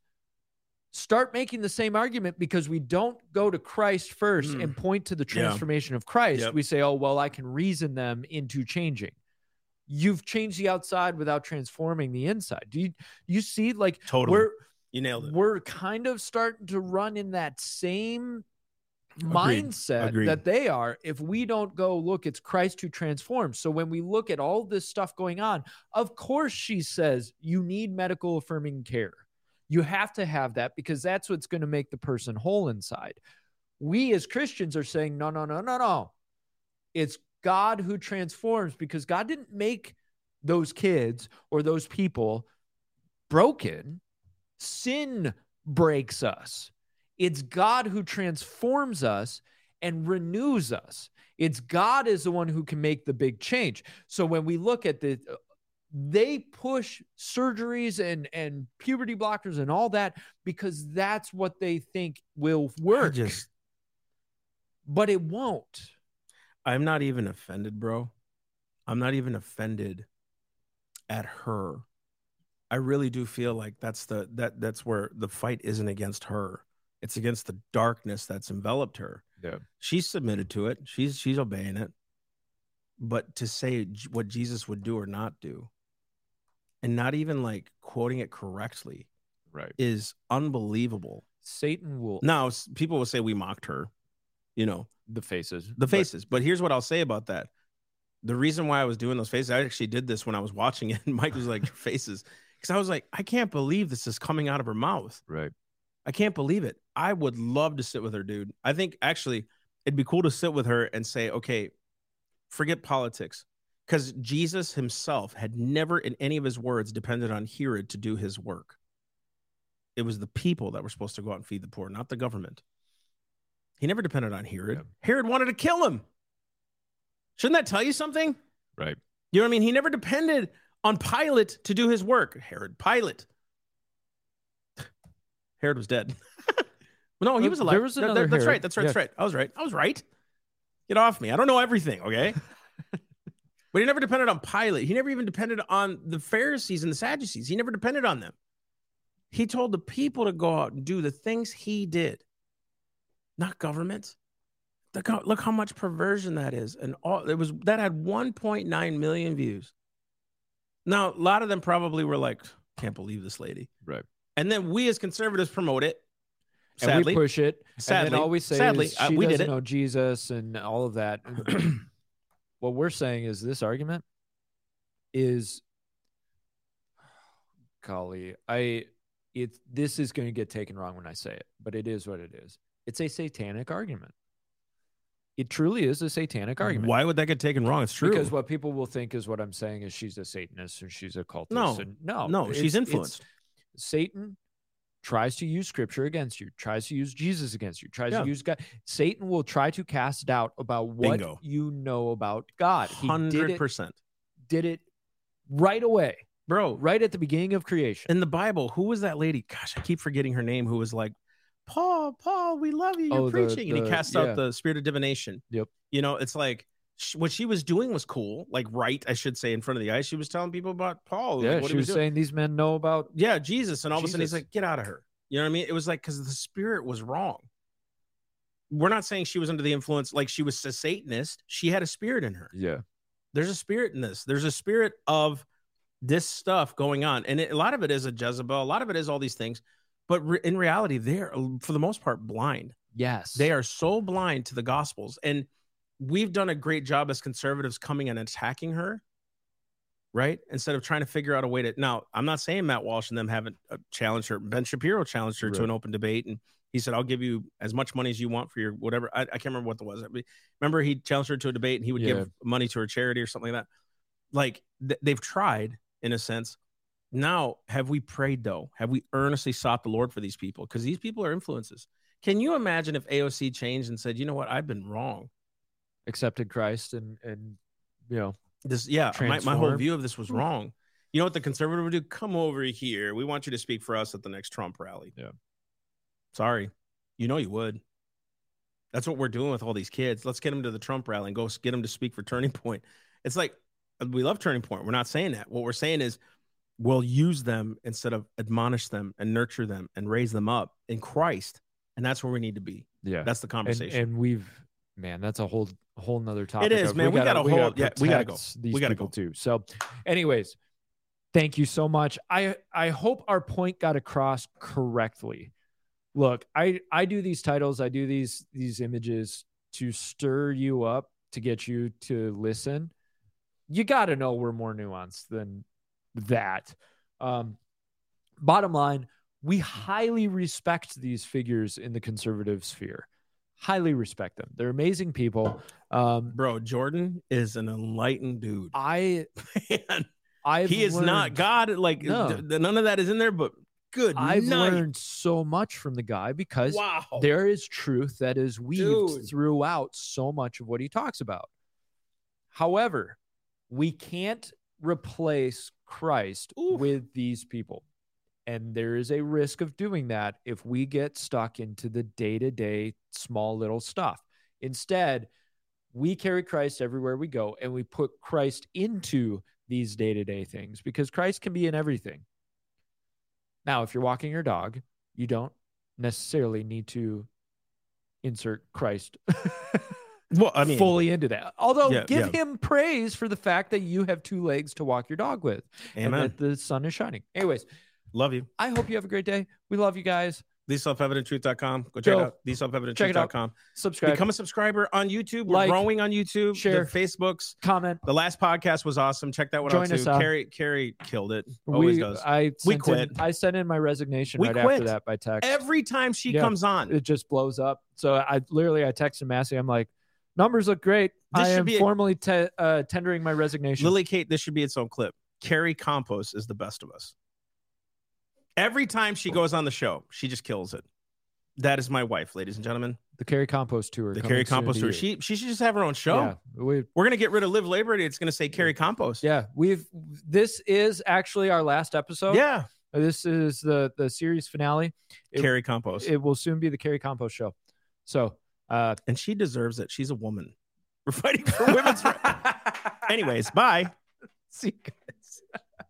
start making the same argument because we don't go to Christ first Mm. and point to the Yeah. transformation of Christ. Yep. We say, "Oh, well, I can reason them into changing." You've changed the outside without transforming the inside. Do you you see like Totally. we're you nailed it. we're kind of starting to run in that same Agreed. mindset Agreed. that they are if we don't go look it's christ who transforms so when we look at all this stuff going on of course she says you need medical affirming care you have to have that because that's what's going to make the person whole inside we as christians are saying no no no no no it's god who transforms because god didn't make those kids or those people broken sin breaks us. It's God who transforms us and renews us. It's God is the one who can make the big change. So when we look at the they push surgeries and and puberty blockers and all that because that's what they think will work. just but it won't. I'm not even offended, bro. I'm not even offended at her. I really do feel like that's the that that's where the fight isn't against her. It's against the darkness that's enveloped her. Yeah. She's submitted to it. She's she's obeying it. But to say what Jesus would do or not do and not even like quoting it correctly Right. is unbelievable. Satan will Now, people will say we mocked her, you know, the faces. the faces. But here's what I'll say about that. The reason why I was doing those faces, I actually did this when I was watching it. And Mike was like, faces. Because I was like, I can't believe this is coming out of her mouth. Right. I can't believe it. I would love to sit with her, dude. I think actually it'd be cool to sit with her and say, okay, forget politics. Because Jesus himself had never in any of his words depended on Herod to do his work. It was the people that were supposed to go out and feed the poor, not the government. He never depended on Herod. Herod wanted to kill him. Shouldn't that tell you something? Right. You know what I mean? He never depended on Pilate to do his work. Herod, Pilate. Herod was dead. no, he was alive. there was That- that- that's Herod. right. That's right. That's right. I was right. I was right. Get off me. I don't know everything. Okay. but he never depended on Pilate. He never even depended on the Pharisees and the Sadducees. He never depended on them. He told the people to go out and do the things he did, not government. Look how, look how much perversion that is. And all it was that had 1.9 million views. Now, a lot of them probably were like, can't believe this lady. Right. And then we as conservatives promote it. And we push it. and sadly. then all we say sadly, is uh, we did doesn't it. know Jesus and all of that. What we're saying is this argument is golly, I it this is going to get taken wrong when I say it, but it is what it is. It's a satanic argument. It truly is a satanic argument. Why would that get taken wrong? It's true. Because what people will think is what I'm saying is she's a Satanist or she's a cultist. No. and no, no, she's influenced. Satan tries to use scripture against you, tries to use Jesus against you, tries Yeah. to use God. Satan will try to cast doubt about what Bingo. you know about God. He 100%. did it right away, bro. right at the beginning of creation. In the Bible, who was that lady? Gosh, I keep forgetting her name. Who was like, Paul, Paul, we love you. You're Oh, the- preaching, and he the- cast yeah. out the spirit of divination. Yep. You know, it's like what she was doing was cool, like right, I should say, in front of the eyes. She was telling people about Paul. yeah, like, what she he was doing. saying these men know about. yeah, Jesus, and all of a sudden he's like, get out of her. You know what I mean? It was like because the spirit was wrong. We're not saying she was under the influence, like she was a Satanist. She had a spirit in her. Yeah, there's a spirit in this. There's a spirit of this stuff going on, and it, a lot of it is a Jezebel. A lot of it is all these things, but re- in reality, they're for the most part blind. yes, They are so blind to the gospels, and we've done a great job as conservatives coming and attacking her, right? Instead of trying to figure out a way to. Now, I'm not saying Matt Walsh and them haven't uh, challenged her. Ben Shapiro challenged her to an open debate, and he said, "I'll give you as much money as you want for your whatever." I, I can't remember what it was. Remember, he challenged her to a debate, and he would Yeah. give money to her charity or something like that. Like th- they've tried in a sense. Now, have we prayed though? Have we earnestly sought the Lord for these people? Because these people are influences. Can you imagine if AOC changed and said, "You know what? I've been wrong. Accepted Christ and and you know This, yeah, my, my whole view of this was Hmm. wrong." You know what the conservative would do? Come over here. We want you to speak for us at the next Trump rally. Yeah. Sorry. You know you would. That's what we're doing with all these kids. Let's get them to the Trump rally and go get them to speak for Turning Point. It's like we love Turning Point. We're not saying that. What we're saying is we'll use them instead of admonish them and nurture them and raise them up in Christ. And that's where we need to be. Yeah. That's the and, conversation. and we've man, that's a whole a whole nother topic. is, of man. We gotta hold- yeah, we gotta go. These We gotta people go. too. So, anyways, thank you so much. I I hope our point got across correctly. Look, I I do these titles, I do these these images to stir you up to get you to listen. You got to know we're more nuanced than that. Um, bottom line, we highly respect these figures in the conservative sphere. Highly respect them. They're amazing people. Um, Bro, Jordan is an enlightened dude. I Man, I've he is not God. Like No. th- th- none of that is in there, but good I've night. learned so much from the guy because Wow. there is truth that is weaved Dude. throughout so much of what he talks about. However, we can't replace Christ Oof. with these people. And there is a risk of doing that if we get stuck into the day to day small little stuff. Instead, we carry Christ everywhere we go and we put Christ into these day to day things because Christ can be in everything. Now, if you're walking your dog, you don't necessarily need to insert Christ Well, I mean, fully into that. Although, Yeah, give yeah. him praise for the fact that you have two legs to walk your dog with and that the sun is shining. Anyways, Love you. I hope you have a great day. We love you guys. TheSelfEvidentTruth.com. Go check it out. TheSelfEvidentTruth.com. Subscribe, Become a subscriber on YouTube. We're Like, growing on YouTube. share. The Facebooks. comment. The last podcast was awesome. Check that one Join out too. out. Carrie, Carrie killed it. Always we, does. I We sent quit. In, I sent in my resignation We right quit. after that by text. Every time she Yeah. comes on, it just blows up. So I literally I texted Massey. I'm like, numbers look great. This I am be a- formally te- uh, tendering my resignation. Lily Kate, this should be its own clip. Carrie Compost is the best of us. Every time she goes on the show, she just kills it. That is my wife, ladies and gentlemen. the Carrie Compost tour. The Carrie Compost tour. She she should just have her own show. Yeah, we We're gonna get rid of Live Labor Day. It's gonna say Carrie Compost. yeah we've this is actually our last episode. yeah. this is the the series finale. It, Carrie Compost. it will soon be the Carrie Compost show. So uh, and she deserves it. She's a woman. We're fighting for women's rights. Anyways, bye. see you guys.